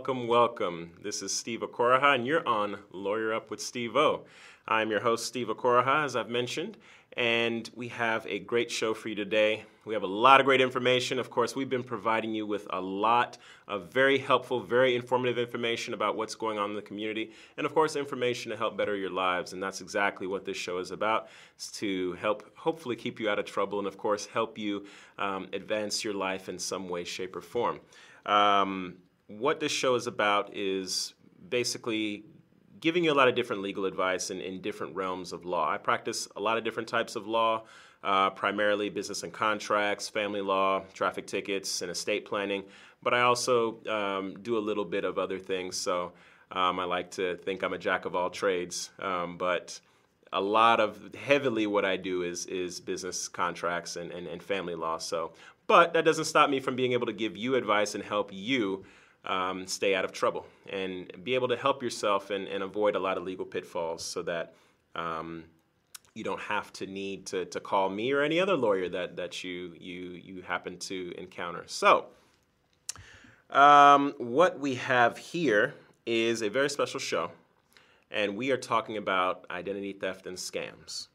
Welcome, welcome. This is Steve Okoraha, and you're on Lawyer Up with Steve O. I'm your host, Steve Okoraha, as I've mentioned, and we have a great show for you today. We have a lot of great information. Of course, we've been providing you with a lot of very helpful, very informative information about what's going on in the community, and of course, information to help better your lives. And that's exactly what this show is about: is to help, hopefully, keep you out of trouble, and of course, help you um, advance your life in some way, shape, or form. Um, what this show is about is basically giving you a lot of different legal advice in, in different realms of law. I practice a lot of different types of law, uh, primarily business and contracts, family law, traffic tickets, and estate planning. But I also um, do a little bit of other things. So um, I like to think I'm a jack of all trades. Um, but a lot of heavily what I do is is business contracts and, and, and family law. So, but that doesn't stop me from being able to give you advice and help you um, stay out of trouble and be able to help yourself and, and avoid a lot of legal pitfalls so that um, you don't have to need to, to call me or any other lawyer that, that you, you, you happen to encounter. So, um, what we have here is a very special show, and we are talking about identity theft and scams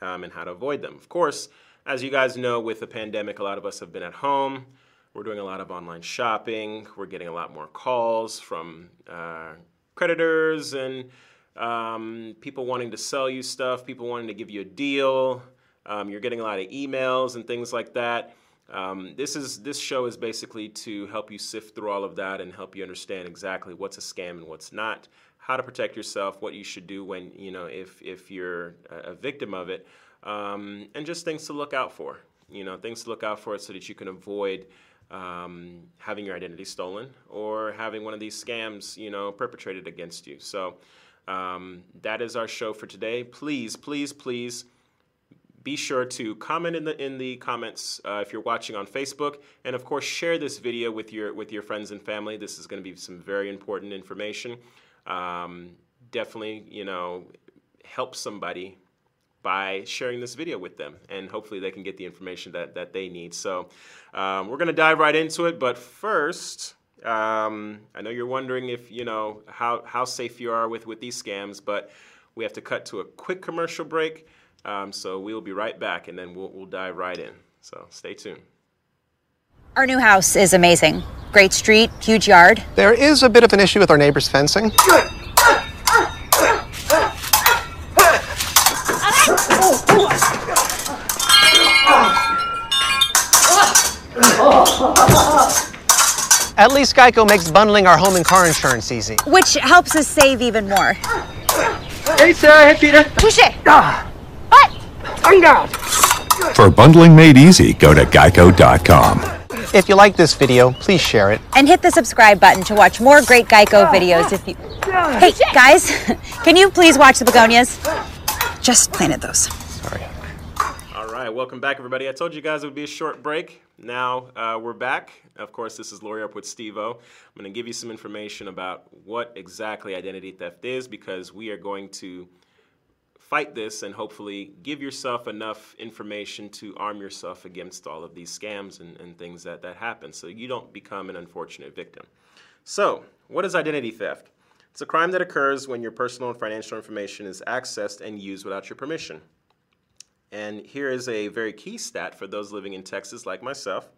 um, and how to avoid them. Of course, as you guys know, with the pandemic, a lot of us have been at home. We're doing a lot of online shopping. We're getting a lot more calls from uh, creditors and um, people wanting to sell you stuff, people wanting to give you a deal. Um, you're getting a lot of emails and things like that. Um, this is this show is basically to help you sift through all of that and help you understand exactly what's a scam and what's not, how to protect yourself, what you should do when you know if if you're a victim of it, um, and just things to look out for. You know, things to look out for so that you can avoid um, having your identity stolen or having one of these scams, you know, perpetrated against you. So um, that is our show for today. Please, please, please be sure to comment in the in the comments uh, if you're watching on Facebook, and of course share this video with your with your friends and family. This is going to be some very important information. Um, definitely, you know, help somebody by sharing this video with them, and hopefully they can get the information that that they need. So um, we're going to dive right into it, but first. Um, I know you're wondering if you know how, how safe you are with, with these scams, but we have to cut to a quick commercial break. Um, so we'll be right back and then we'll, we'll dive right in. So stay tuned. Our new house is amazing. Great street, huge yard. There is a bit of an issue with our neighbor's fencing. At least Geico makes bundling our home and car insurance easy. Which helps us save even more. Hey, Sarah. Hey, Peter. Touche! Ah, What? I'm out. For bundling made easy, go to geico.com. If you like this video, please share it. And hit the subscribe button to watch more great Geico videos if you. Hey, guys, can you please watch the begonias? Just planted those. Sorry. Welcome back, everybody. I told you guys it would be a short break. Now uh, we're back. Of course, this is Lawyer Up with Steve O. I'm going to give you some information about what exactly identity theft is because we are going to fight this and hopefully give yourself enough information to arm yourself against all of these scams and, and things that, that happen so you don't become an unfortunate victim. So, what is identity theft? It's a crime that occurs when your personal and financial information is accessed and used without your permission. And here is a very key stat for those living in Texas, like myself.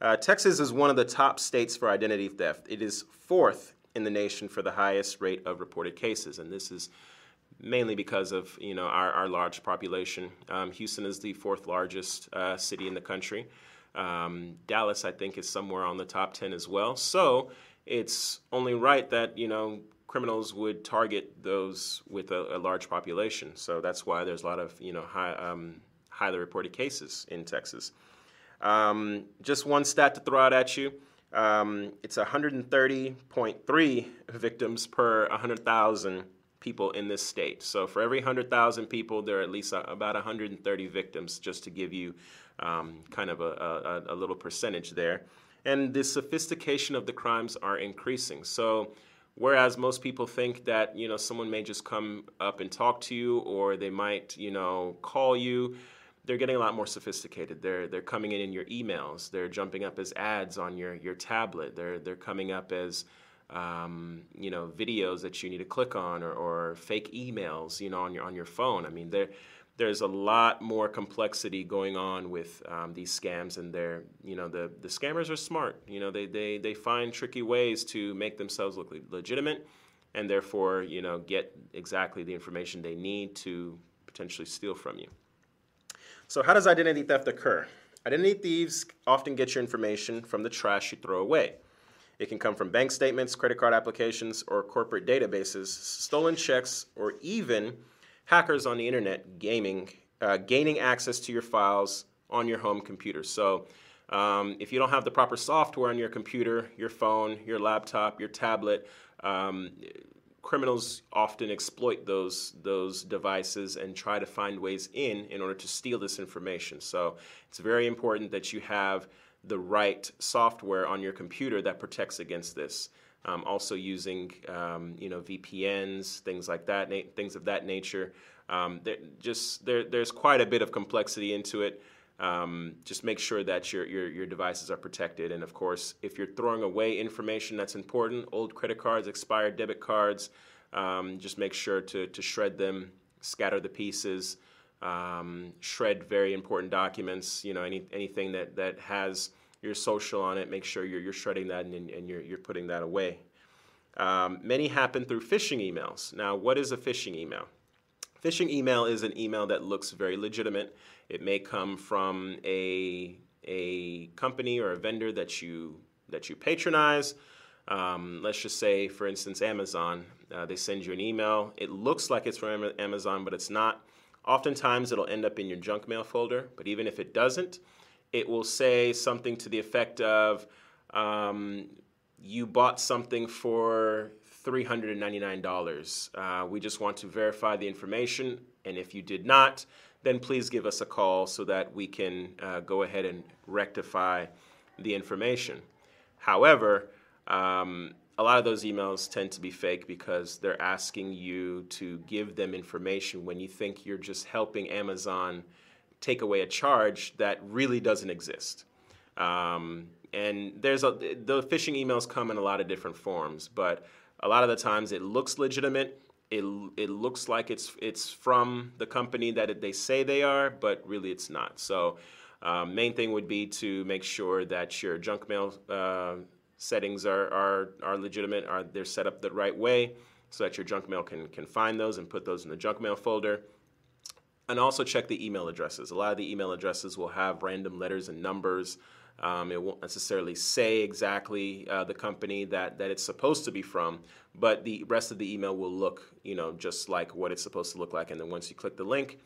Uh, Texas is one of the top states for identity theft. It is fourth in the nation for the highest rate of reported cases, and this is mainly because of you know our, our large population. Um, Houston is the fourth largest uh, city in the country. Um, Dallas, I think, is somewhere on the top ten as well. So it's only right that you know criminals would target those with a, a large population. So that's why there's a lot of you know high, um, highly reported cases in Texas. Um, just one stat to throw out at you. Um, it's 130.3 victims per 100,000 people in this state. So for every 100,000 people, there are at least about 130 victims, just to give you um, kind of a, a, a, little percentage there. And the sophistication of the crimes are increasing. So whereas most people think that you know someone may just come up and talk to you, or they might you know call you they're getting a lot more sophisticated. They're they're coming in in your emails. They're jumping up as ads on your your tablet. They're they're coming up as um, you know videos that you need to click on or, or fake emails you know on your on your phone. I mean there there's a lot more complexity going on with um, these scams and they're you know the the scammers are smart. You know they they they find tricky ways to make themselves look legitimate and therefore you know get exactly the information they need to potentially steal from you. So how does identity theft occur? Identity thieves often get your information from the trash you throw away. It can come from bank statements, credit card applications, or corporate databases, stolen checks, or even hackers on the internet gaming, uh, gaining access to your files on your home computer. So um, if you don't have the proper software on your computer, your phone, your laptop, your tablet, um, criminals often exploit those those devices and try to find ways in in order to steal this information. So it's very important that you have the right software on your computer that protects against this. Um, also using um, you know VPNs, things like that, na- things of that nature. Um, just there, there's quite a bit of complexity into it. Um, just make sure that your, your, your devices are protected. And of course, if you're throwing away information that's important, old credit cards, expired debit cards, um, just make sure to, to shred them, scatter the pieces, um, shred very important documents. You know, any, anything that, that has your social on it, make sure you're, you're shredding that and, and you're, you're putting that away. Um, many happen through phishing emails. Now, what is a phishing email? Phishing email is an email that looks very legitimate. It may come from a, a company or a vendor that you, that you patronize. Um, let's just say, for instance, Amazon. Uh, they send you an email. It looks like it's from Amazon, but it's not. Oftentimes, it'll end up in your junk mail folder, but even if it doesn't, it will say something to the effect of um, you bought something for $399. Uh, we just want to verify the information, and if you did not, then please give us a call so that we can uh, go ahead and rectify the information. However, um, a lot of those emails tend to be fake because they're asking you to give them information when you think you're just helping Amazon take away a charge that really doesn't exist. Um, and there's a, the phishing emails come in a lot of different forms, but a lot of the times it looks legitimate. It, it looks like it's it's from the company that they say they are, but really it's not. So, um, main thing would be to make sure that your junk mail uh, settings are, are are legitimate, are they're set up the right way, so that your junk mail can can find those and put those in the junk mail folder. And also check the email addresses. A lot of the email addresses will have random letters and numbers. Um, it won't necessarily say exactly uh, the company that, that it's supposed to be from, but the rest of the email will look, you know, just like what it's supposed to look like. And then once you click the link,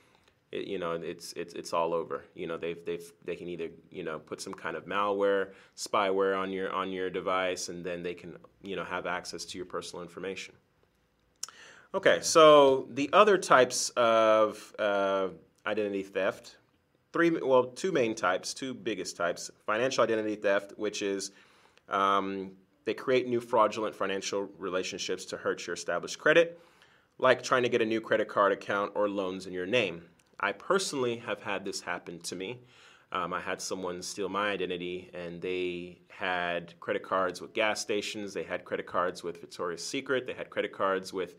it, you know, it's it's it's all over. You know, they've they've they can either you know put some kind of malware, spyware on your on your device, and then they can you know have access to your personal information. Okay, so the other types of uh, identity theft three, well, two main types, two biggest types. Financial identity theft, which is um, they create new fraudulent financial relationships to hurt your established credit, like trying to get a new credit card account or loans in your name. I personally have had this happen to me. Um, I had someone steal my identity, and they had credit cards with gas stations, they had credit cards with Victoria's Secret, they had credit cards with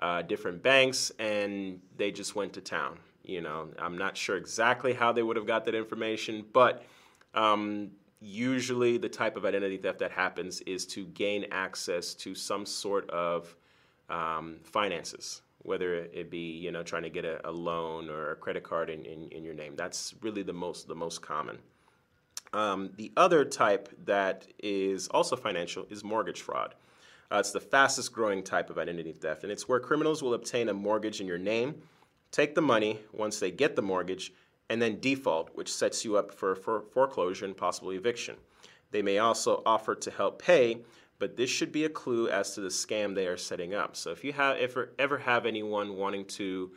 uh, different banks, and they just went to town You know, I'm not sure exactly how they would have got that information, but um, usually the type of identity theft that happens is to gain access to some sort of um, finances, whether it be you know trying to get a, a loan or a credit card in, in, in, your name. That's really the most the most common. Um, the other type that is also financial is mortgage fraud. Uh, it's the fastest growing type of identity theft, and it's where criminals will obtain a mortgage in your name, take the money once they get the mortgage, and then default, which sets you up for, for foreclosure and possible eviction. They may also offer to help pay, but this should be a clue as to the scam they are setting up. So if you have ever ever have anyone wanting to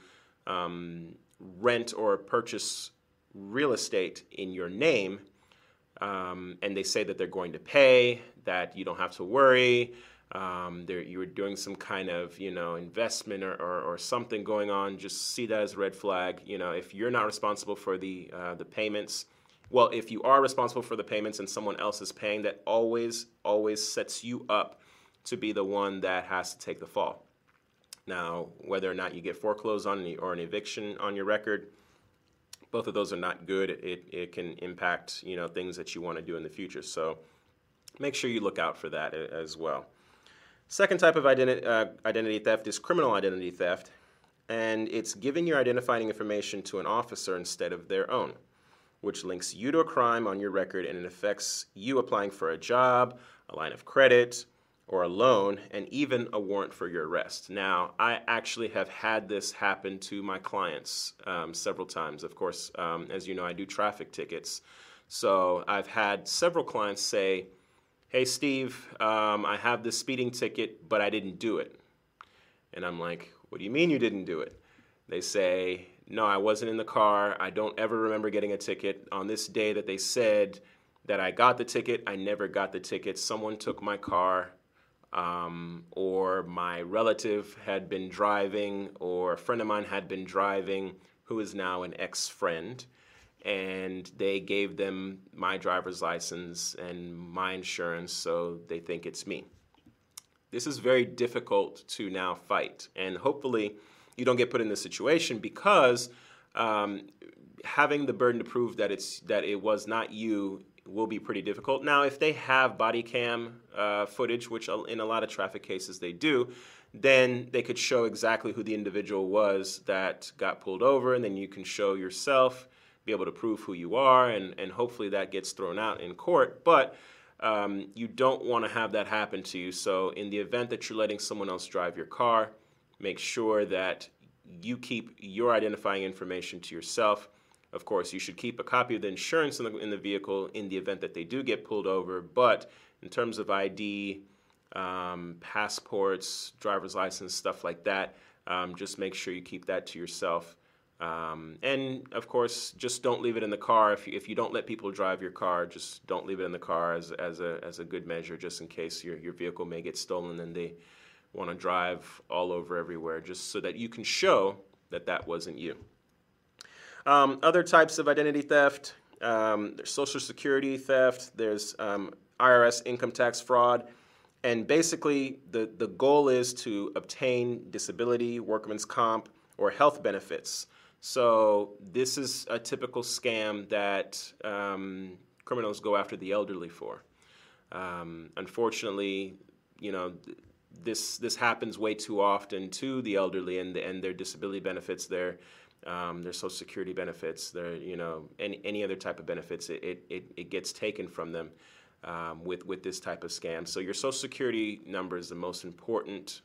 um, rent or purchase real estate in your name, um, and they say that they're going to pay, that you don't have to worry, um, you're doing some kind of you know investment or, or, or, something going on, just see that as a red flag. You know, if you're not responsible for the uh, the payments, well, if you are responsible for the payments and someone else is paying, that always always sets you up to be the one that has to take the fall. Now, whether or not you get foreclosed on or an eviction on your record, both of those are not good. It, it can impact you know things that you want to do in the future. So make sure you look out for that as well. Second type of identi- uh, identity theft is criminal identity theft, and it's giving your identifying information to an officer instead of their own, which links you to a crime on your record and it affects you applying for a job, a line of credit, or a loan, and even a warrant for your arrest. Now, I actually have had this happen to my clients um, several times. Of course, um, as you know, I do traffic tickets. So I've had several clients say, hey, Steve, um, I have this speeding ticket, but I didn't do it. And I'm like, what do you mean you didn't do it? They say, no, I wasn't in the car. I don't ever remember getting a ticket. On this day that they said that I got the ticket, I never got the ticket. Someone took my car, um, or my relative had been driving, or a friend of mine had been driving who is now an ex friend and they gave them my driver's license and my insurance, so they think it's me. This is very difficult to now fight, and hopefully, you don't get put in this situation because um, having the burden to prove that it's that it was not you will be pretty difficult. Now, if they have body cam uh, footage, which in a lot of traffic cases they do, then they could show exactly who the individual was that got pulled over, and then you can show yourself be able to prove who you are, and, and hopefully that gets thrown out in court. But um, you don't want to have that happen to you. So, in the event that you're letting someone else drive your car, make sure that you keep your identifying information to yourself. Of course, you should keep a copy of the insurance in the, in the vehicle in the event that they do get pulled over. But in terms of ID, um, passports, driver's license, stuff like that, um, just make sure you keep that to yourself. Um, and of course, just don't leave it in the car. If you, if you don't let people drive your car, just don't leave it in the car as, as, a, as a good measure, just in case your, your vehicle may get stolen and they want to drive all over everywhere, just so that you can show that that wasn't you. Um, other types of identity theft um, there's social security theft, there's um, IRS income tax fraud. And basically, the, the goal is to obtain disability, workman's comp, or health benefits so this is a typical scam that um, criminals go after the elderly for. Um, unfortunately, you know, this this happens way too often to the elderly and and their disability benefits, their um, their social security benefits, their you know any any other type of benefits. It it, it gets taken from them um, with with this type of scam. So your social security number is the most important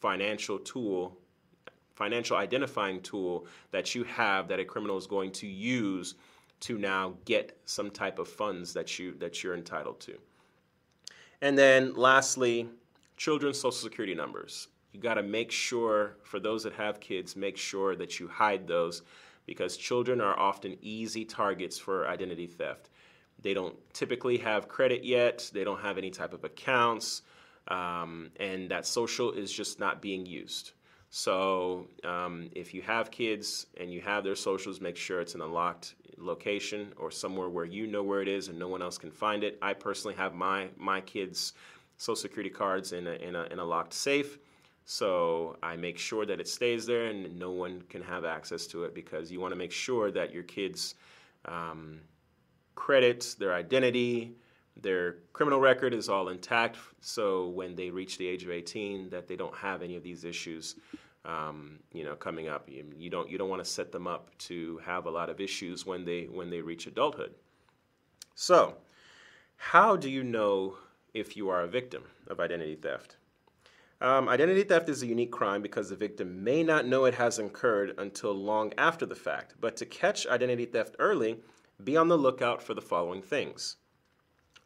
financial tool financial identifying tool that you have that a criminal is going to use to now get some type of funds that you that you're entitled to. And then lastly, children's social security numbers. You got to make sure for those that have kids, make sure that you hide those because children are often easy targets for identity theft. They don't typically have credit yet, they don't have any type of accounts, um, and that social is just not being used. So um, if you have kids and you have their socials, make sure it's in a locked location or somewhere where you know where it is and no one else can find it. I personally have my my kids' social security cards in a, in a, in a locked safe. So I make sure that it stays there and no one can have access to it because you want to make sure that your kids' um, credit, their identity, their criminal record is all intact. So when they reach the age of 18, that they don't have any of these issues, um, you know, coming up. You, you don't you don't want to set them up to have a lot of issues when they when they reach adulthood. So, how do you know if you are a victim of identity theft? Um, identity theft is a unique crime because the victim may not know it has occurred until long after the fact. But to catch identity theft early, be on the lookout for the following things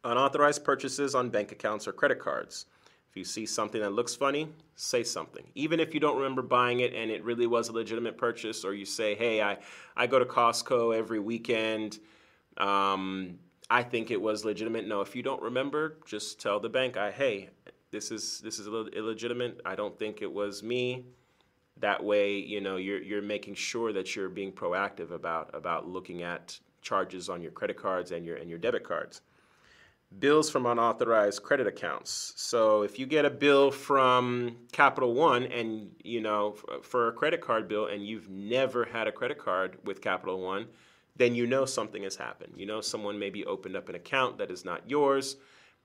unauthorized purchases on bank accounts or credit cards. If you see something that looks funny, say something. Even if you don't remember buying it and it really was a legitimate purchase, or you say, hey, I, I go to Costco every weekend. Um, I think it was legitimate. No, if you don't remember, just tell the bank, I, hey, this is this is illegitimate. I don't think it was me. That way, you know, you're you're making sure that you're being proactive about about looking at charges on your credit cards and your and your debit cards. Bills from unauthorized credit accounts. So if you get a bill from Capital One and you know for a credit card bill and you've never had a credit card with Capital One, then you know something has happened. You know someone maybe opened up an account that is not yours,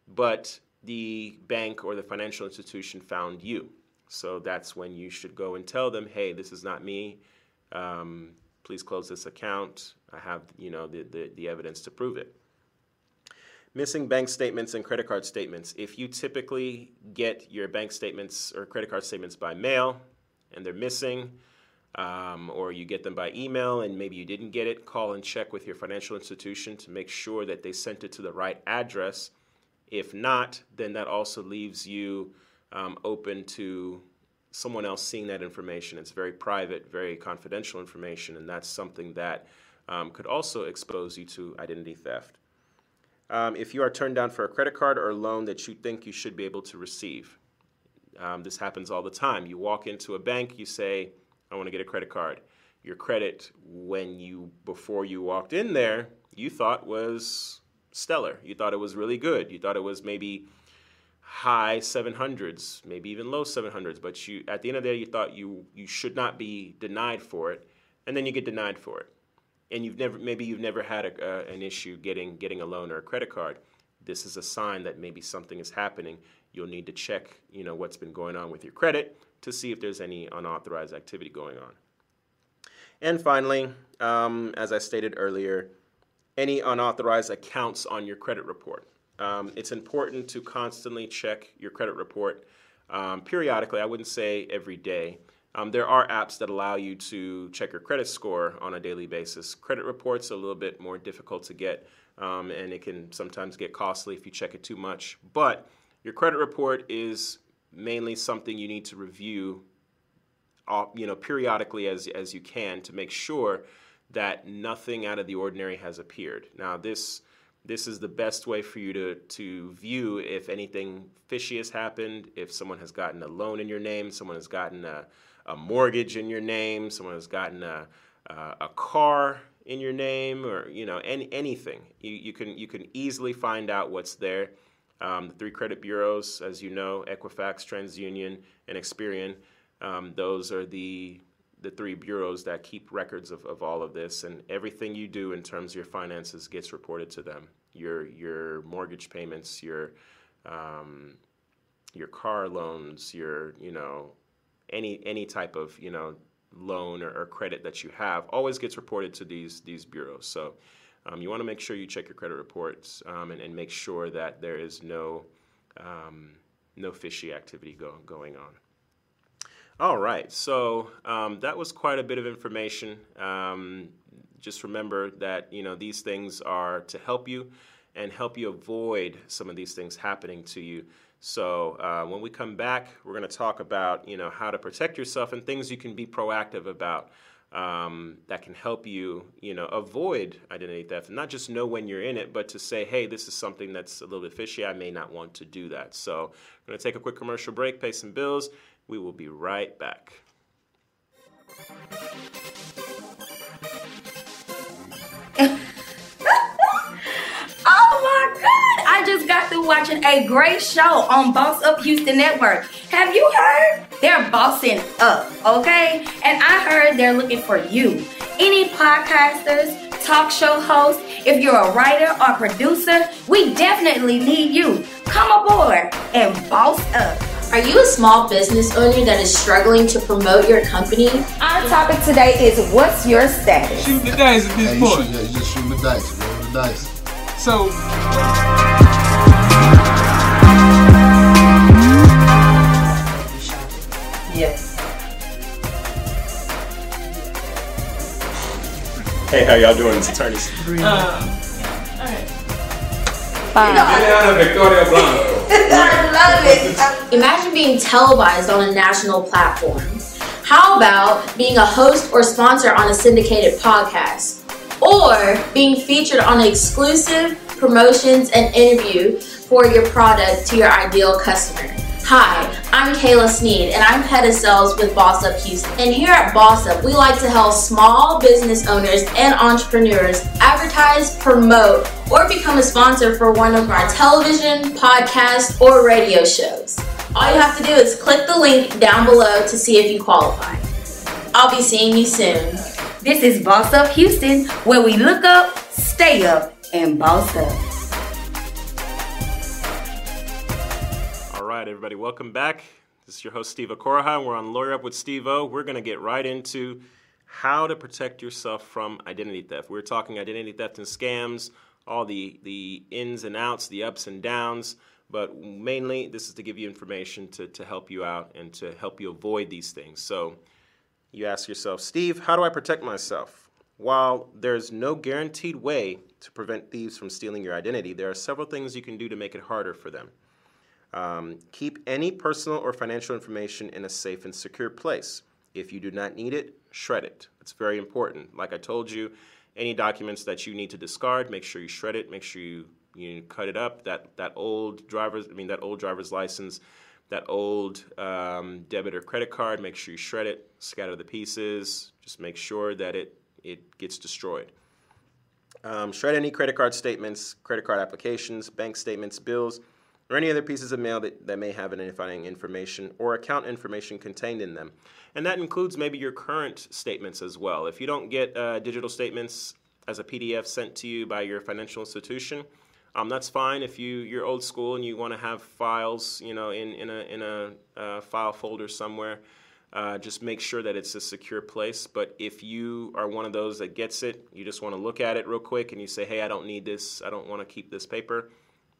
but the bank or the financial institution found you. So that's when you should go and tell them, hey, this is not me. Um, please close this account. I have, you know, the, the, the evidence to prove it. Missing bank statements and credit card statements. If you typically get your bank statements or credit card statements by mail and they're missing, um, or you get them by email and maybe you didn't get it, call and check with your financial institution to make sure that they sent it to the right address if not, then that also leaves you um, open to someone else seeing that information. It's very private, very confidential information, and that's something that um, could also expose you to identity theft. Um, if you are turned down for a credit card or a loan that you think you should be able to receive, um, this happens all the time. You walk into a bank, you say, I want to get a credit card. Your credit, when you before you walked in there, you thought was stellar. You thought it was really good. You thought it was maybe high 700s, maybe even low 700s, but you at the end of the day you thought you you should not be denied for it, and then you get denied for it. And you've never maybe you've never had a, uh, an issue getting getting a loan or a credit card. This is a sign that maybe something is happening. You'll need to check, you know, what's been going on with your credit to see if there's any unauthorized activity going on. And finally, um, as I stated earlier, any unauthorized accounts on your credit report. Um, it's important to constantly check your credit report um, periodically. I wouldn't say every day. Um, there are apps that allow you to check your credit score on a daily basis. Credit reports are a little bit more difficult to get, um, and it can sometimes get costly if you check it too much. But your credit report is mainly something you need to review, uh, you know, periodically as as you can to make sure that nothing out of the ordinary has appeared. Now, this this is the best way for you to, to view if anything fishy has happened, if someone has gotten a loan in your name, someone has gotten a, a mortgage in your name, someone has gotten a, a, a car in your name, or you know any, anything. You, you can you can easily find out what's there. Um, the three credit bureaus, as you know, Equifax, TransUnion, and Experian. Um, those are the the three bureaus that keep records of, of all of this and everything you do in terms of your finances gets reported to them your your mortgage payments your um, your car loans your you know any any type of you know loan or, or credit that you have always gets reported to these these bureaus so um, you want to make sure you check your credit reports um, and, and, make sure that there is no um, no fishy activity go, going on all right, so um, that was quite a bit of information. Um, just remember that you know these things are to help you and help you avoid some of these things happening to you. So uh, when we come back, we're going to talk about you know how to protect yourself and things you can be proactive about um, that can help you you know avoid identity theft and not just know when you're in it, but to say, hey, this is something that's a little bit fishy. I may not want to do that. So we're going to take a quick commercial break, pay some bills. We will be right back. I just got through watching a great show on Boss Up Houston Network. Have you heard? They're bossing up, okay? And I heard they're looking for you. Any podcasters, talk show hosts, if you're a writer or producer, we definitely need you. Come aboard and boss up. Are you a small business owner that is struggling to promote your company? Our topic today is what's your status? Shoot the dice at this Hey, you, point. shoot, yeah, you just shoot the dice, roll the dice. So, Hey, how y'all doing? It's attorneys. I love it. Imagine being televised on a national platform. How about being a host or sponsor on a syndicated podcast? Or being featured on exclusive promotions and interview for your product to your ideal customer? Hi, I'm Kayla Sneed and I'm head of sales with Boss Up Houston. And here at Boss Up, we like to help small business owners and entrepreneurs advertise, promote, or become a sponsor for one of our television, podcast, or radio shows. All you have to do is click the link down below to see if you qualify. I'll be seeing you soon. This is Boss Up Houston, where we look up, stay up, and boss up. Everybody, welcome back. This is your host, Steve Okoraha, and we're on Lawyer Up with Steve O. We're going to get right into how to protect yourself from identity theft. We're talking identity theft and scams, all the, the ins and outs, the ups and downs, but mainly this is to give you information to, to help you out and to help you avoid these things. So you ask yourself, Steve, how do I protect myself? While there's no guaranteed way to prevent thieves from stealing your identity, there are several things you can do to make it harder for them. Um, keep any personal or financial information in a safe and secure place. If you do not need it, shred it. It's very important. Like I told you, any documents that you need to discard, make sure you shred it. Make sure you you cut it up. That that old driver's, I mean that old driver's license, that old um, debit or credit card. Make sure you shred it, scatter the pieces. Just make sure that it it gets destroyed. Um, shred any credit card statements, credit card applications, bank statements, bills, or any other pieces of mail that, that may have identifying information or account information contained in them. And that includes maybe your current statements as well. If you don't get uh, digital statements as a PDF sent to you by your financial institution, um, that's fine. If you you're old school and you want to have files, you know, in in a in a uh, file folder somewhere, uh, just make sure that it's a secure place. But if you are one of those that gets it, you just want to look at it real quick and you say, hey, I don't need this. I don't want to keep this paper.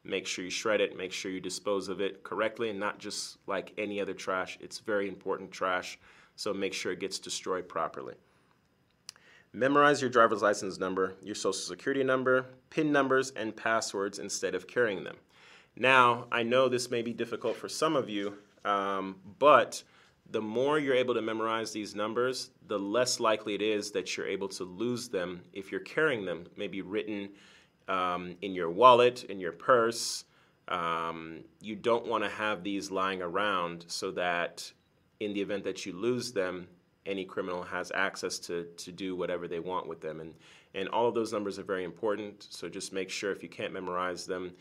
Make sure you shred it. Make sure you dispose of it correctly and not just like any other trash. It's very important trash. So make sure it gets destroyed properly. Memorize your driver's license number, your social security number, PIN numbers, and passwords instead of carrying them. Now, I know this may be difficult for some of you, um, but the more you're able to memorize these numbers, the less likely it is that you're able to lose them if you're carrying them, maybe written um, in your wallet, in your purse. Um, you don't want to have these lying around so that in the event that you lose them, any criminal has access to, to do whatever they want with them. And, and all of those numbers are very important. So just make sure if you can't memorize them,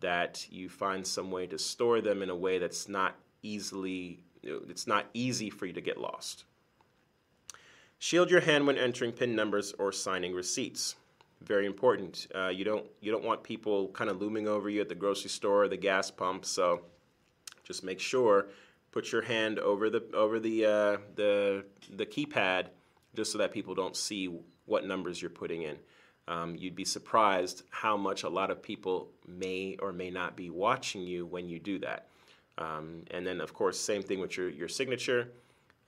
that you find some way to store them in a way that's not easily, it's not easy for you to get lost. Shield your hand when entering PIN numbers or signing receipts. Very important. Uh, you don't you don't want people kind of looming over you at the grocery store, or the gas pump. So just make sure put your hand over the over the uh, the the keypad just so that people don't see what numbers you're putting in. Um, you'd be surprised how much a lot of people may or may not be watching you when you do that. Um, and then, of course, same thing with your your signature.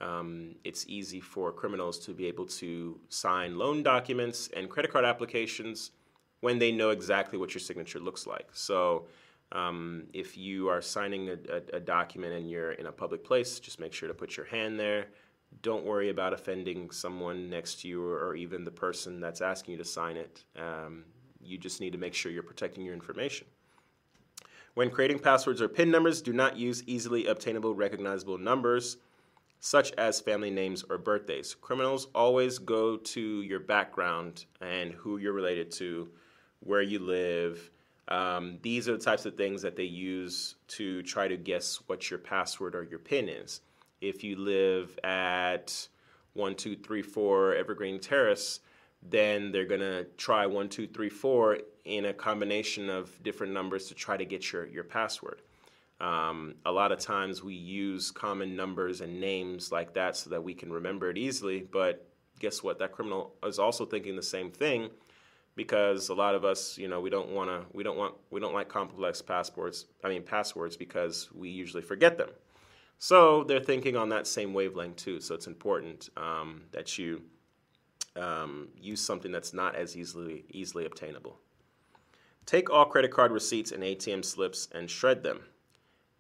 Um, it's easy for criminals to be able to sign loan documents and credit card applications when they know exactly what your signature looks like. So um, if you are signing a, a, a, document and you're in a public place, just make sure to put your hand there. Don't worry about offending someone next to you or, or even the person that's asking you to sign it. Um, you just need to make sure you're protecting your information. When creating passwords or PIN numbers, do not use easily obtainable recognizable numbers such as family names or birthdays. Criminals always go to your background and who you're related to, where you live, um, these are the types of things that they use to try to guess what your password or your PIN is. if you live at 1234 Evergreen Terrace, then they're going to try 1234 in a combination of different numbers to try to get your, your password. Um, a lot of times we use common numbers and names like that so that we can remember it easily, but guess what? That criminal is also thinking the same thing because a lot of us, you know, we don't want to, we don't want, we don't like complex passports. I mean, passwords because we usually forget them. So they're thinking on that same wavelength too. So it's important um, that you um, use something that's not as easily easily obtainable. Take all credit card receipts and ATM slips and shred them.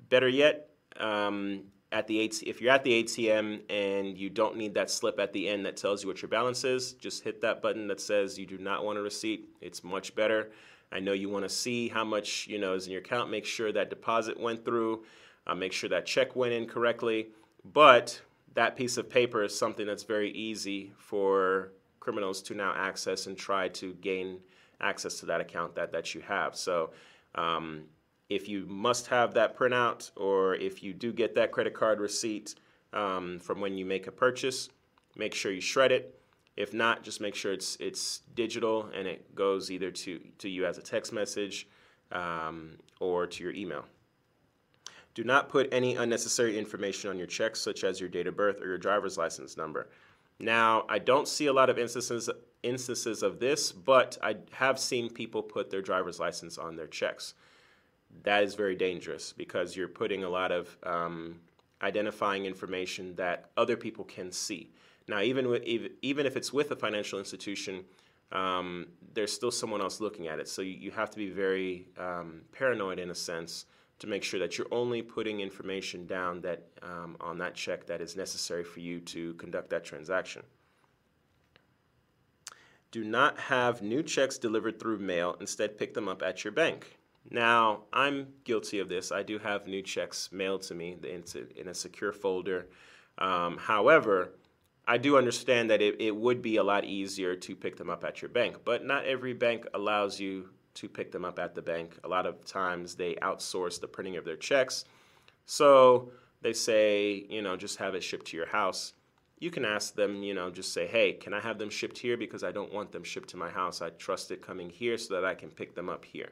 Better yet, um, at the AT- if you're at the ATM and you don't need that slip at the end that tells you what your balance is, just hit that button that says you do not want a receipt. It's much better. I know you want to see how much you know is in your account. Make sure that deposit went through. Uh, make sure that check went in correctly. But that piece of paper is something that's very easy for criminals to now access and try to gain access to that account that, that you have. So um, if you must have that printout or if you do get that credit card receipt um, from when you make a purchase, make sure you shred it. If not, just make sure it's it's digital and it goes either to, to you as a text message um, or to your email. Do not put any unnecessary information on your checks, such as your date of birth or your driver's license number. Now, I don't see a lot of instances instances of this, but I have seen people put their driver's license on their checks. That is very dangerous because you're putting a lot of um, identifying information that other people can see. Now, even with even if it's with a financial institution, um, there's still someone else looking at it. So you, have to be very um, paranoid in a sense to make sure that you're only putting information down that um, on that check that is necessary for you to conduct that transaction. Do not have new checks delivered through mail. Instead, pick them up at your bank. Now, I'm guilty of this. I do have new checks mailed to me in a secure folder. Um, however, I do understand that it, it would be a lot easier to pick them up at your bank, but not every bank allows you to pick them up at the bank. A lot of times they outsource the printing of their checks. So they say, you know, just have it shipped to your house. You can ask them, you know, just say, hey, can I have them shipped here? Because I don't want them shipped to my house. I trust it coming here so that I can pick them up here.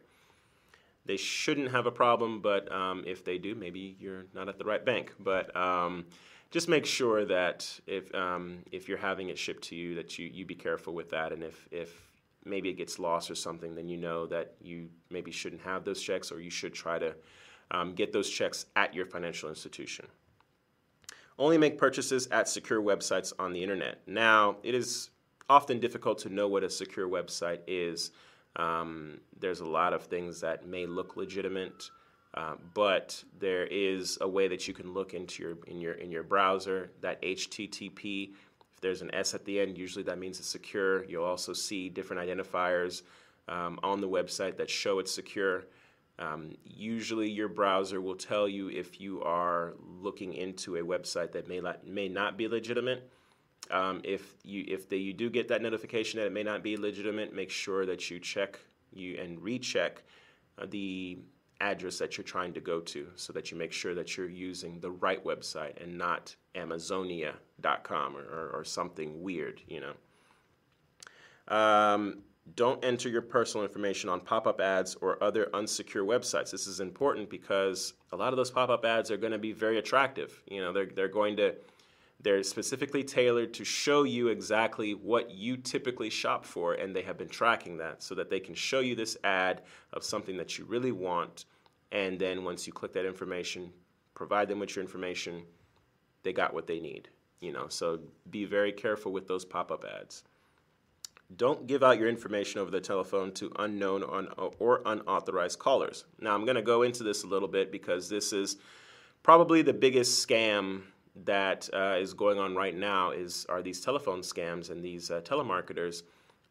They shouldn't have a problem, but um, if they do, maybe you're not at the right bank. But um, just make sure that if um, if you're having it shipped to you, that you, you be careful with that. And if, if maybe it gets lost or something, then you know that you maybe shouldn't have those checks or you should try to um, get those checks at your financial institution. Only make purchases at secure websites on the internet. Now, it is often difficult to know what a secure website is. Um, there's a lot of things that may look legitimate, uh, but there is a way that you can look into your in your in your browser that HTTP If there's an S at the end, usually that means it's secure. You'll also see different identifiers um, on the website that show it's secure. Um, usually, your browser will tell you if you are looking into a website that may not, may not be legitimate. Um, if you if they, you do get that notification that it may not be legitimate, make sure that you check you and recheck uh, the address that you're trying to go to so that you make sure that you're using the right website and not amazonia.com or, or, or something weird, you know. Um, don't enter your personal information on pop up ads or other unsecure websites. This is important because a lot of those pop up ads are going to be very attractive. You know, they're, they're going to they're specifically tailored to show you exactly what you typically shop for, and they have been tracking that so that they can show you this ad of something that you really want. And then once you click that information, provide them with your information, they got what they need. You know, so be very careful with those pop-up ads. Don't give out your information over the telephone to unknown or unauthorized callers. Now, I'm going to go into this a little bit because this is probably the biggest scam that uh, is going on right now is are these telephone scams and these uh, telemarketers.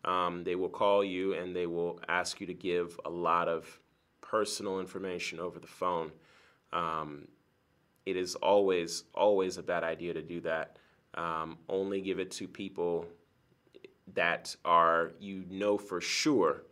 Um, they will call you and they will ask you to give a lot of personal information over the phone. Um, it is always always a bad idea to do that. Um, only give it to people that are you know for sure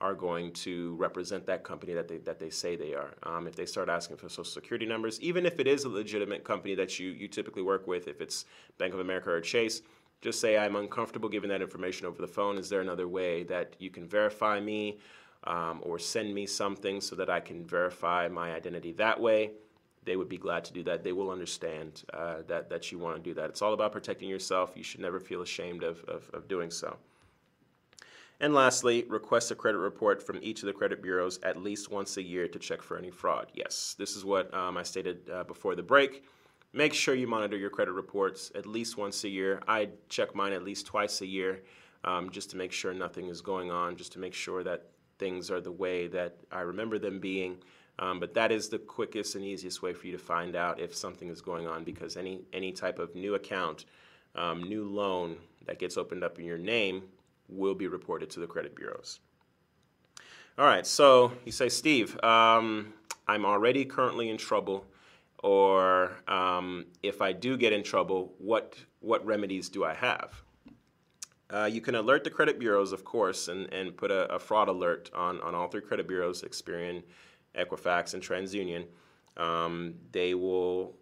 are going to represent that company that they that they say they are. Um, if they start asking for social security numbers, even if it is a legitimate company that you you typically work with, if it's Bank of America or Chase, just say I'm uncomfortable giving that information over the phone. Is there another way that you can verify me, um, or send me something so that I can verify my identity that way? They would be glad to do that. They will understand uh, that that you want to do that. It's all about protecting yourself. You should never feel ashamed of, of, of doing so. And lastly, request a credit report from each of the credit bureaus at least once a year to check for any fraud. Yes, this is what um, I stated uh, before the break. Make sure you monitor your credit reports at least once a year. I check mine at least twice a year um, just to make sure nothing is going on, just to make sure that things are the way that I remember them being. Um, but that is the quickest and easiest way for you to find out if something is going on because any, any type of new account, um, new loan that gets opened up in your name will be reported to the credit bureaus. All right, so you say, Steve, um, I'm already currently in trouble, or um, if I do get in trouble, what, what remedies do I have? Uh, you can alert the credit bureaus, of course, and, and put a, a, fraud alert on, on all three credit bureaus Experian, Equifax, and TransUnion. Um, they will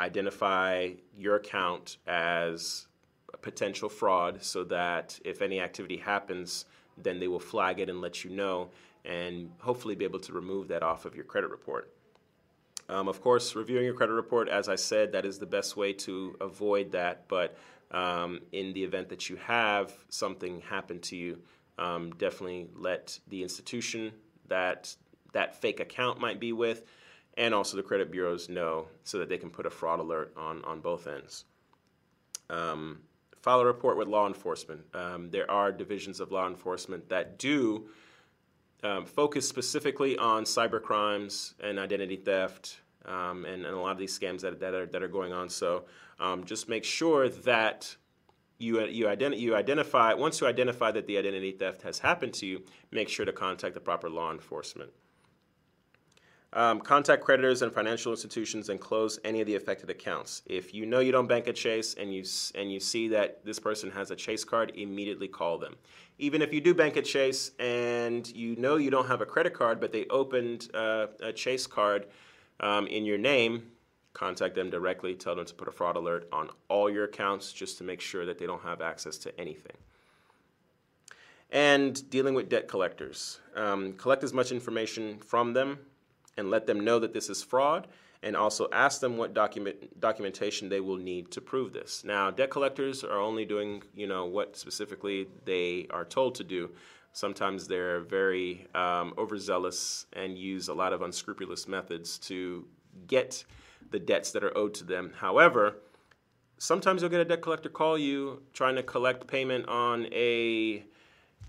identify your account as potential fraud so that if any activity happens, then they will flag it and let you know and hopefully be able to remove that off of your credit report. Um, of course, reviewing your credit report, as I said, that is the best way to avoid that. But um, in the event that you have something happen to you, um, definitely let the institution that that fake account might be with and also the credit bureaus know so that they can put a fraud alert on, on both ends. Um, file a report with law enforcement. Um, there are divisions of law enforcement that do um, focus specifically on cyber crimes and identity theft um, and, and, a lot of these scams that, that, are, that are going on. So um, just make sure that you, you, identi- you identify, once you identify that the identity theft has happened to you, make sure to contact the proper law enforcement. Um, contact creditors and financial institutions and close any of the affected accounts. If you know you don't bank at Chase and you and you see that this person has a Chase card, immediately call them. Even if you do bank at Chase and you know you don't have a credit card, but they opened uh, a Chase card um, in your name, contact them directly. Tell them to put a fraud alert on all your accounts just to make sure that they don't have access to anything and dealing with debt collectors. Um, collect as much information from them and let them know that this is fraud and also ask them what document documentation they will need to prove this. Now, debt collectors are only doing, you know, what specifically they are told to do. Sometimes they're very um, overzealous and use a lot of unscrupulous methods to get the debts that are owed to them. However, sometimes you'll get a debt collector call you trying to collect payment on a,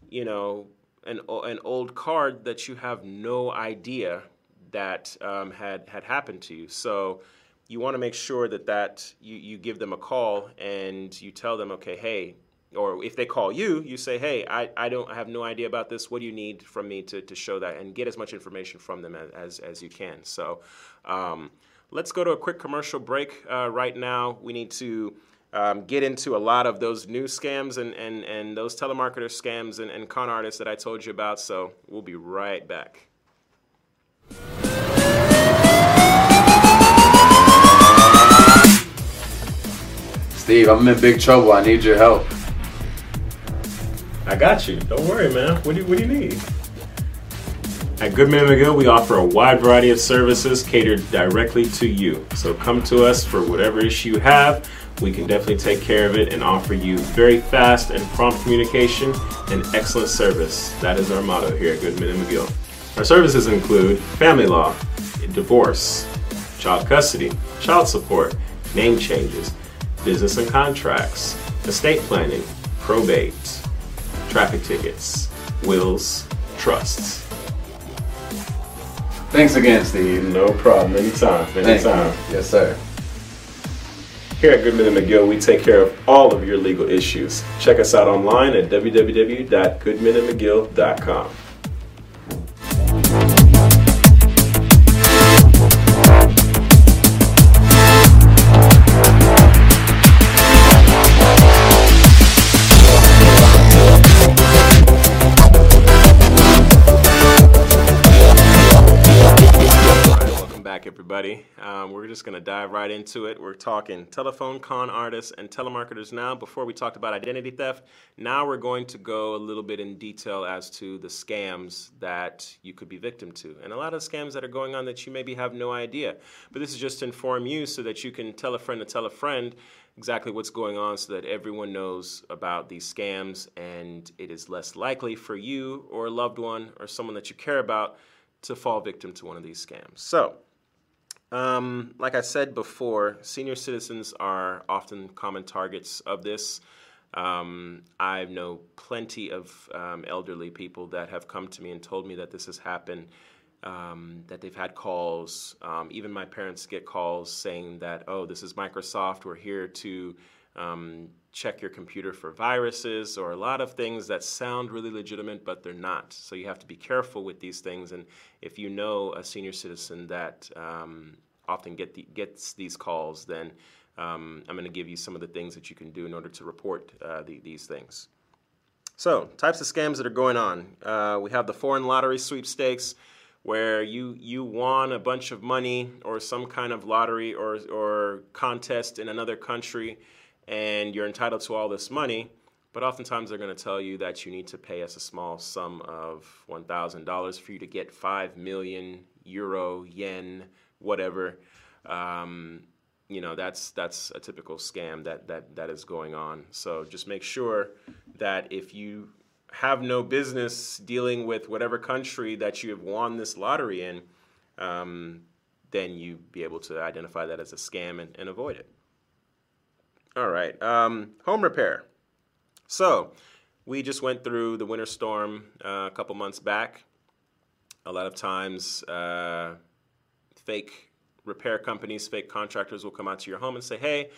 you know, an, an old card that you have no idea that um, had had happened to you. So you want to make sure that that you, you give them a call and you tell them, okay, hey, or if they call you, you say, hey, I, I don't I have no idea about this. What do you need from me to, to show that? And get as much information from them as, as, you can. So um, let's go to a quick commercial break uh, right now. We need to um, get into a lot of those new scams and, and, and those telemarketer scams and, and con artists that I told you about. So we'll be right back. Steve, I'm in big trouble. I need your help. I got you. Don't worry, man. What do you, what do you need? At Goodman McGill, we offer a wide variety of services catered directly to you. So come to us for whatever issue you have. We can definitely take care of it and offer you very fast and prompt communication and excellent service. That is our motto here at Goodman McGill. Our services include family law, divorce, child custody, child support, name changes, business and contracts, estate planning, probate, traffic tickets, wills, trusts. Thanks again, Steve. No problem. Anytime. Anytime. Yes, sir. Here at Goodman and McGill, we take care of all of your legal issues. Check us out online at www.goodmanandmcgill.com. just going to dive right into it. We're talking telephone con artists and telemarketers now. Before we talked about identity theft, now we're going to go a little bit in detail as to the scams that you could be victim to. And a lot of scams that are going on that you maybe have no idea. But this is just to inform you so that you can tell a friend to tell a friend exactly what's going on so that everyone knows about these scams and it is less likely for you or a loved one or someone that you care about to fall victim to one of these scams. So, um, like I said before, senior citizens are often common targets of this. Um, I know plenty of um, elderly people that have come to me and told me that this has happened, um, that they've had calls. Um, even my parents get calls saying that, oh, this is Microsoft, we're here to um, check your computer for viruses or a lot of things that sound really legitimate, but they're not. So you have to be careful with these things. And if you know a senior citizen that um, often get the, gets these calls, then um, I'm going to give you some of the things that you can do in order to report uh, the, these things. So, types of scams that are going on. Uh, we have the foreign lottery sweepstakes, where you you won a bunch of money or some kind of lottery or or contest in another country and you're entitled to all this money, but oftentimes they're going to tell you that you need to pay us a small sum of $1,000 for you to get 5 million euro, yen, whatever. Um, you know, that's, that's a typical scam that, that, that is going on. So just make sure that if you have no business dealing with whatever country that you have won this lottery in, um, then you be able to identify that as a scam and, and avoid it. All right. Um, home repair. So, we just went through the winter storm uh, a couple months back. A lot of times, uh, fake repair companies, fake contractors will come out to your home and say, "Hey,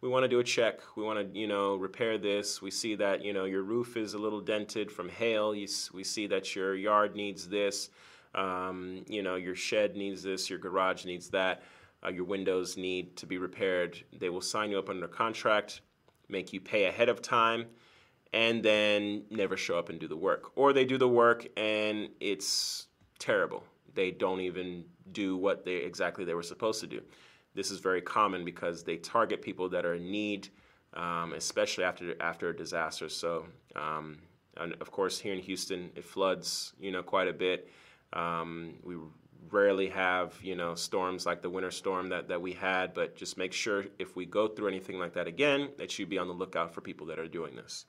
we want to do a check. We want to, you know, repair this. We see that, you know, your roof is a little dented from hail. You, we see that your yard needs this. Um, you know, your shed needs this. Your garage needs that." Uh, your windows need to be repaired, they will sign you up under contract, make you pay ahead of time, and then never show up and do the work. Or they do the work and it's terrible. They don't even do what they exactly they were supposed to do. This is very common because they target people that are in need, um, especially after after a disaster. So, um, and of course, here in Houston, it floods, you know, quite a bit. Um, we rarely have you know storms like the winter storm that, that we had but just make sure if we go through anything like that again that you be on the lookout for people that are doing this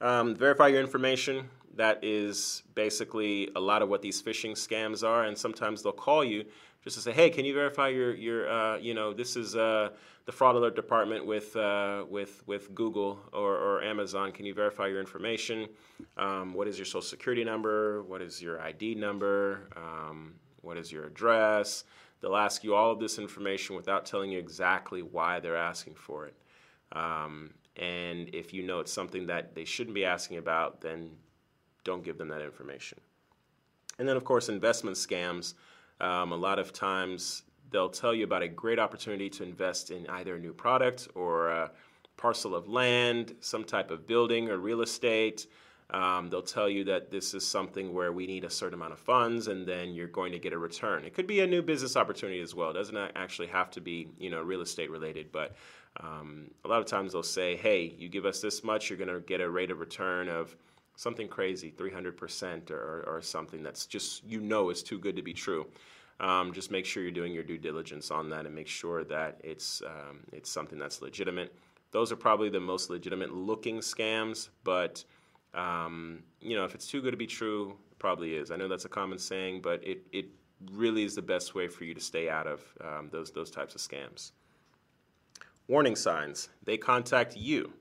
um, verify your information that is basically a lot of what these phishing scams are and sometimes they'll call you just to say hey can you verify your, your uh, you know this is uh, the fraud alert department with, uh, with, with Google or, or Amazon. Can you verify your information? Um, what is your social security number? What is your ID number? Um, what is your address? They'll ask you all of this information without telling you exactly why they're asking for it. Um, and if you know it's something that they shouldn't be asking about, then don't give them that information. And then, of course, investment scams. Um, a lot of times they'll tell you about a great opportunity to invest in either a new product or a parcel of land, some type of building or real estate. Um, they'll tell you that this is something where we need a certain amount of funds, and then you're going to get a return. It could be a new business opportunity as well. It doesn't actually have to be, you know, real estate related, but um, a lot of times they'll say, "Hey, you give us this much, you're going to get a rate of return of something crazy, 300% or, or something that's just you know is too good to be true." Um, just make sure you're doing your due diligence on that and make sure that it's um, it's something that's legitimate. Those are probably the most legitimate looking scams, but um, you know if it's too good to be true, it probably is. I know that's a common saying, but it it really is the best way for you to stay out of um, those those types of scams. Warning signs: They contact you.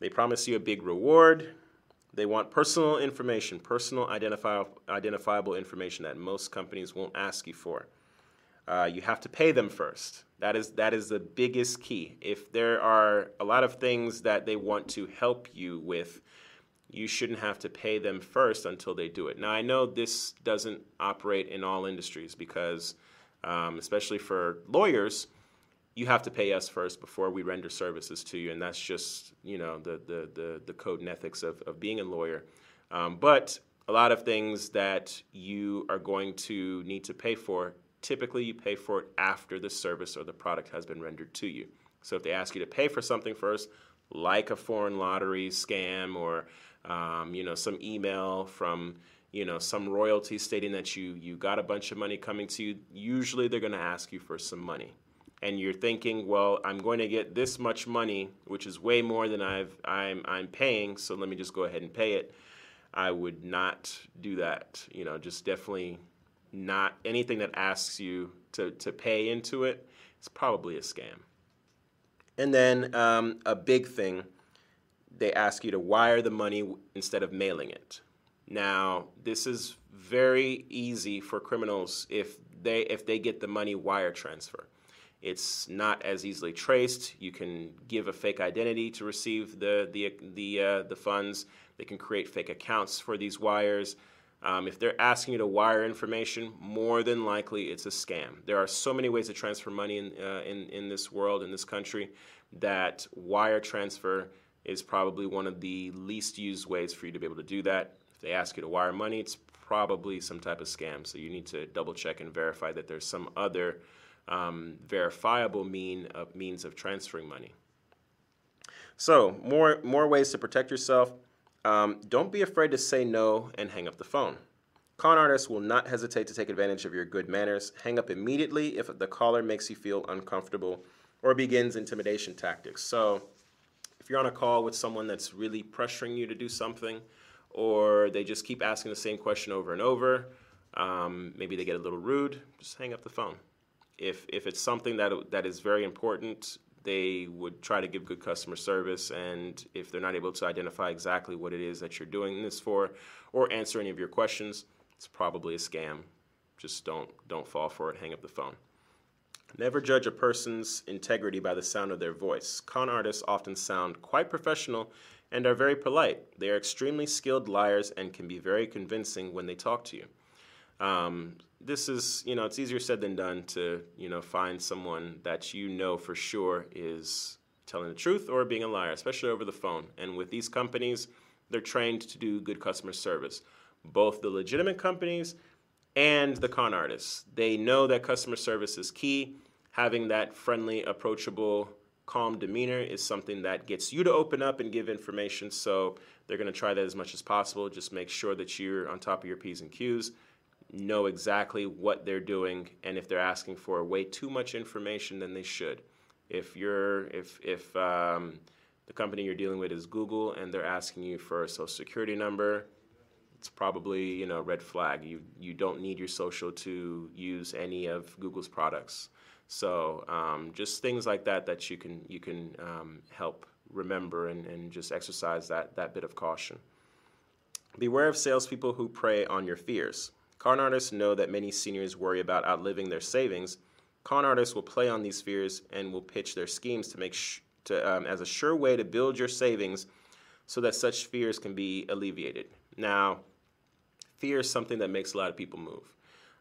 They promise you a big reward. They want personal information, personal identifiable, identifiable information that most companies won't ask you for. Uh, you have to pay them first. That is, that is the biggest key. If there are a lot of things that they want to help you with, you shouldn't have to pay them first until they do it. Now, I know this doesn't operate in all industries because, um, especially for lawyers, you have to pay us first before we render services to you, and that's just you know the the the, the code and ethics of, of being a lawyer. Um, but a lot of things that you are going to need to pay for typically you pay for it after the service or the product has been rendered to you. So if they ask you to pay for something first, like a foreign lottery scam or um, you know some email from you know some royalty stating that you you got a bunch of money coming to you, usually they're going to ask you for some money. And you're thinking, well, I'm going to get this much money, which is way more than I've I'm I'm paying, so let me just go ahead and pay it. I would not do that. You know, just definitely not anything that asks you to, to pay into it. It's probably a scam. And then um, a big thing, they ask you to wire the money instead of mailing it. Now, this is very easy for criminals if they if they get the money wire transfer. It's not as easily traced. You can give a fake identity to receive the the the uh, the funds. They can create fake accounts for these wires. Um, if they're asking you to wire information, more than likely it's a scam. There are so many ways to transfer money in, uh, in, in this world, in this country, that wire transfer is probably one of the least used ways for you to be able to do that. If they ask you to wire money, it's probably some type of scam. So you need to double check and verify that there's some other um, verifiable mean of, means of transferring money. So more more ways to protect yourself. Um, don't be afraid to say no and hang up the phone. Con artists will not hesitate to take advantage of your good manners. Hang up immediately if the caller makes you feel uncomfortable or begins intimidation tactics. So, if you're on a call with someone that's really pressuring you to do something, or they just keep asking the same question over and over, um, maybe they get a little rude, just hang up the phone. If, if it's something that, that is very important, they would try to give good customer service. And if they're not able to identify exactly what it is that you're doing this for or answer any of your questions, it's probably a scam. Just don't, don't fall for it. Hang up the phone. Never judge a person's integrity by the sound of their voice. Con artists often sound quite professional and are very polite. They are extremely skilled liars and can be very convincing when they talk to you. Um, this is, you know, it's easier said than done to, you know, find someone that you know for sure is telling the truth or being a liar, especially over the phone. And with these companies, they're trained to do good customer service. Both the legitimate companies and the con artists. They know that customer service is key. Having that friendly, approachable, calm demeanor is something that gets you to open up and give information. So they're going to try that as much as possible. Just make sure that you're on top of your P's and Q's know exactly what they're doing and if they're asking for way too much information than they should. If you're if if um, the company you're dealing with is Google and they're asking you for a social security number, it's probably you know red flag. You you don't need your social to use any of Google's products. So um, just things like that that you can you can um, help remember and, and just exercise that that bit of caution. Beware of salespeople who prey on your fears. Con artists know that many seniors worry about outliving their savings. Con artists will play on these fears and will pitch their schemes to make sh- to, um, as a sure way to build your savings so that such fears can be alleviated. Now, fear is something that makes a lot of people move.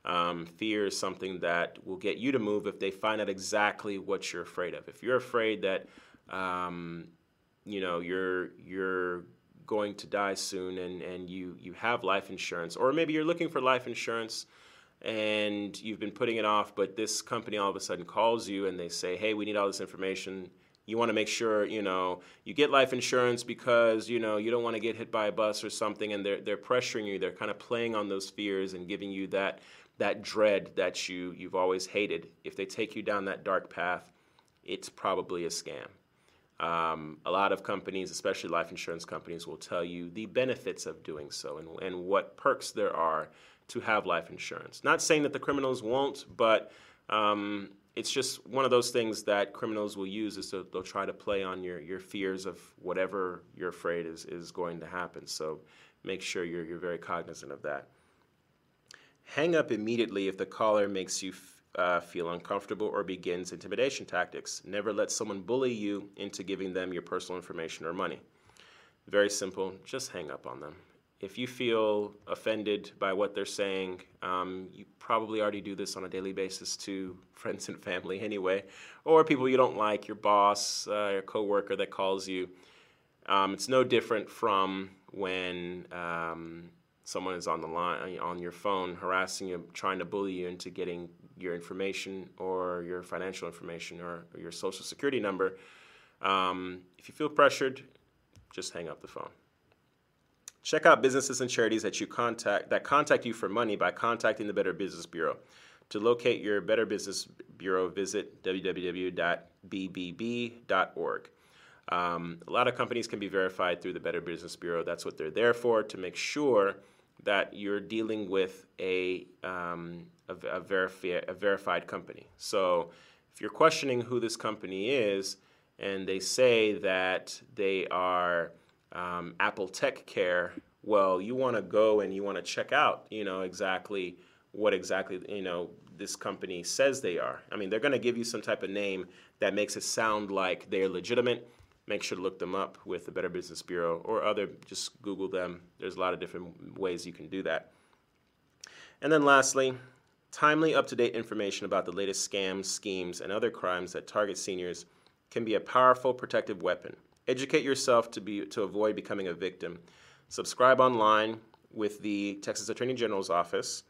Um, fear is something that will get you to move if they find out exactly what you're afraid of. If you're afraid that um, you know you're you're going to die soon and, and you, you have life insurance, or maybe you're looking for life insurance and you've been putting it off, but this company all of a sudden calls you and they say, hey, we need all this information. You want to make sure, you know, you get life insurance because, you know, you don't want to get hit by a bus or something and they're, they're pressuring you. They're kind of playing on those fears and giving you that, that dread that you, you've always hated. If they take you down that dark path, it's probably a scam. Um, a lot of companies, especially life insurance companies, will tell you the benefits of doing so and, and what perks there are to have life insurance. Not saying that the criminals won't, but um, it's just one of those things that criminals will use is to, they'll try to play on your, your fears of whatever you're afraid is, is going to happen. So make sure you're, you're very cognizant of that. Hang up immediately if the caller makes you uh, feel uncomfortable or begins intimidation tactics. Never let someone bully you into giving them your personal information or money. Very simple, just hang up on them. If you feel offended by what they're saying, um, you probably already do this on a daily basis to friends and family anyway, or people you don't like, your boss, uh, your coworker that calls you. Um, it's no different from when um, someone is on the line on your phone harassing you, trying to bully you into getting your information or your financial information or, or your social security number, um, if you feel pressured, just hang up the phone. Check out businesses and charities that you contact that contact you for money by contacting the Better Business Bureau. To locate your Better Business Bureau, visit www.bbb.org. Um, a lot of companies can be verified through the Better Business Bureau. That's what they're there for to make sure that you're dealing with a, um, a, a, verifi- a verified company. So if you're questioning who this company is and they say that they are um, Apple Tech Care, well, you want to go and you want to check out, you know, exactly what exactly, you know, this company says they are. I mean, they're going to give you some type of name that makes it sound like they're legitimate make sure to look them up with the Better Business Bureau or other, just Google them. There's a lot of different ways you can do that. And then lastly, timely, up to date information about the latest scams, schemes, and other crimes that target seniors can be a powerful protective weapon. Educate yourself to, be, to avoid becoming a victim. Subscribe online with the Texas Attorney General's office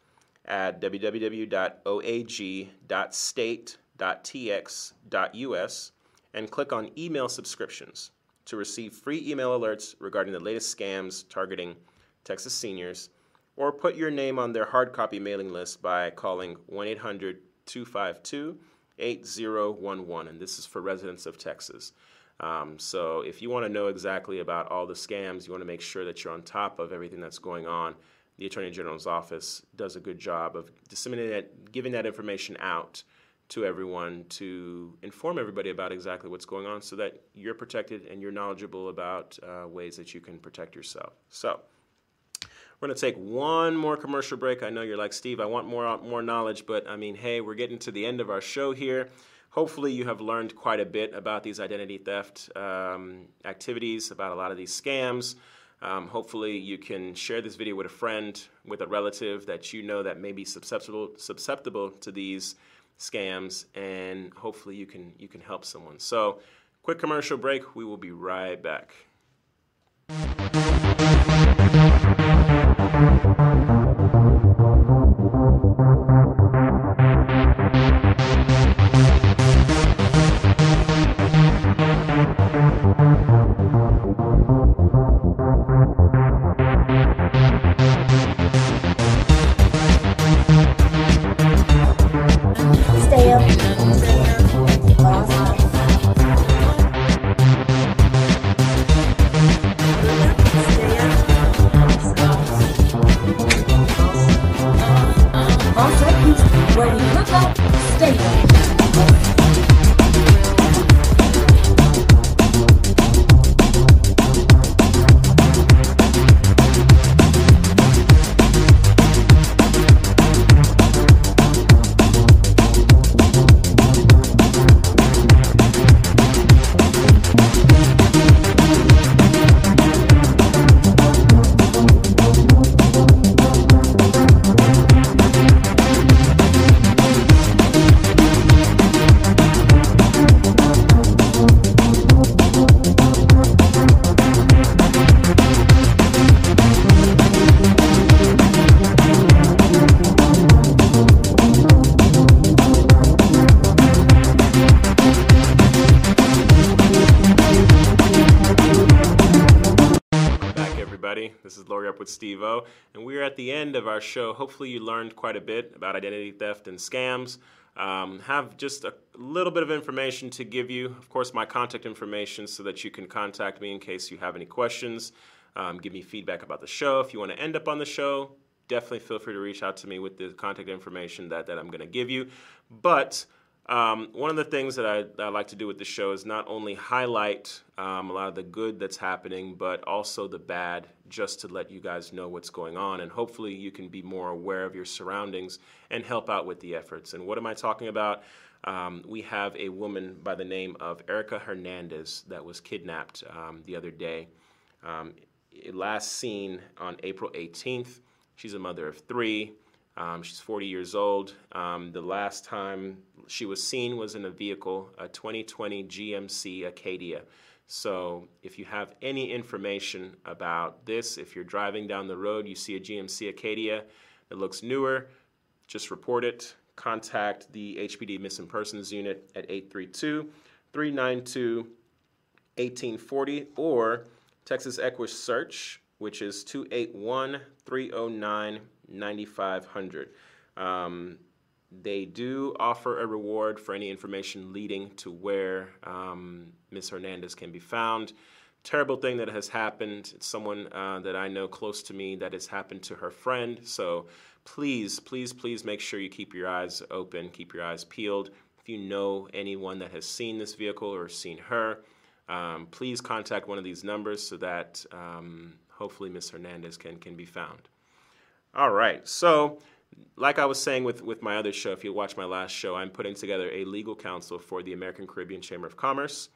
at www.oag.state.tx.us and click on Email Subscriptions to receive free email alerts regarding the latest scams targeting Texas seniors, or put your name on their hard copy mailing list by calling 1 800 252 8011. And this is for residents of Texas. Um, so if you want to know exactly about all the scams, you want to make sure that you're on top of everything that's going on. The Attorney General's office does a good job of disseminating that, giving that information out to everyone to inform everybody about exactly what's going on so that you're protected and you're knowledgeable about uh, ways that you can protect yourself. So, we're going to take one more commercial break. I know you're like, Steve, I want more, more knowledge, but I mean, hey, we're getting to the end of our show here. Hopefully, you have learned quite a bit about these identity theft um, activities, about a lot of these scams. Um, hopefully, you can share this video with a friend, with a relative that you know that may be susceptible, susceptible to these scams, and hopefully you can you can help someone. So, quick commercial break. We will be right back. With Steve O. And we're at the end of our show. Hopefully, you learned quite a bit about identity theft and scams. Um, have just a little bit of information to give you. Of course, my contact information so that you can contact me in case you have any questions. Um, give me feedback about the show. If you want to end up on the show, definitely feel free to reach out to me with the contact information that, that I'm going to give you. But um, one of the things that I, that I, like to do with the show is not only highlight um, a lot of the good that's happening, but also the bad, just to let you guys know what's going on. And hopefully, you can be more aware of your surroundings and help out with the efforts. And what am I talking about? Um, we have a woman by the name of Erica Hernandez that was kidnapped um, the other day. Um, last seen on April 18th. She's a mother of three. Um, she's 40 years old. Um, the last time she was seen was in a vehicle, a 2020 GMC Acadia. So if you have any information about this, if you're driving down the road, you see a GMC Acadia that looks newer, just report it. Contact the HPD Missing Persons Unit at 832 392 1840 or Texas Equus Search, which is 281 309 9500. Um, they do offer a reward for any information leading to where um, Ms. Hernandez can be found. Terrible thing that has happened. It's someone uh, that I know close to me that has happened to her friend. So please, please, please make sure you keep your eyes open, keep your eyes peeled. If you know anyone that has seen this vehicle or seen her, um, please contact one of these numbers so that um, hopefully Ms. Hernandez can, can be found. All right, so like I was saying with, with my other show, if you watch my last show, I'm putting together a legal counsel for the American Caribbean Chamber of Commerce.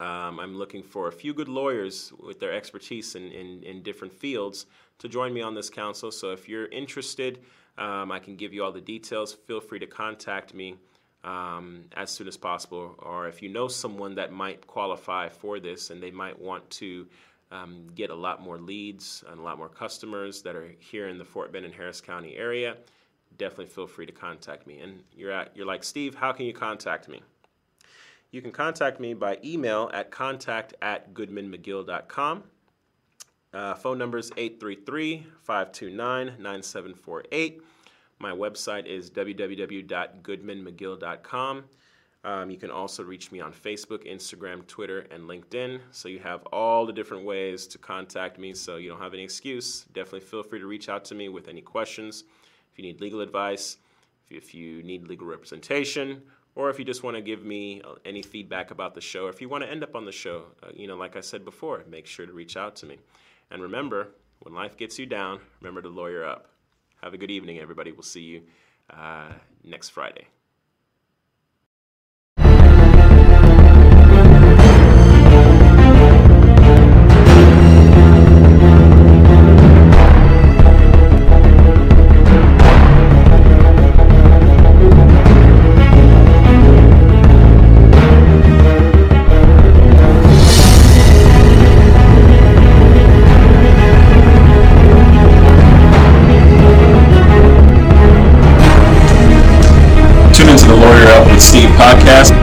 Um, I'm looking for a few good lawyers with their expertise in, in, in, different fields to join me on this council. So if you're interested, um, I can give you all the details. Feel free to contact me um, as soon as possible. Or if you know someone that might qualify for this and they might want to um, get a lot more leads and a lot more customers that are here in the Fort Bend and Harris County area, definitely feel free to contact me. And you're, at, you're like, Steve, how can you contact me? You can contact me by email at contact at goodmanmcgill.com. Uh, phone number is 833 529 9748. My website is www.goodmanmcgill.com. Um, you can also reach me on Facebook, Instagram, Twitter, and LinkedIn. So you have all the different ways to contact me. So you don't have any excuse. Definitely feel free to reach out to me with any questions. If you need legal advice, if you need legal representation, or if you just want to give me uh, any feedback about the show, or if you want to end up on the show, uh, you know, like I said before, make sure to reach out to me. And remember, when life gets you down, remember to lawyer up. Have a good evening, everybody. We'll see you uh, next Friday. Podcast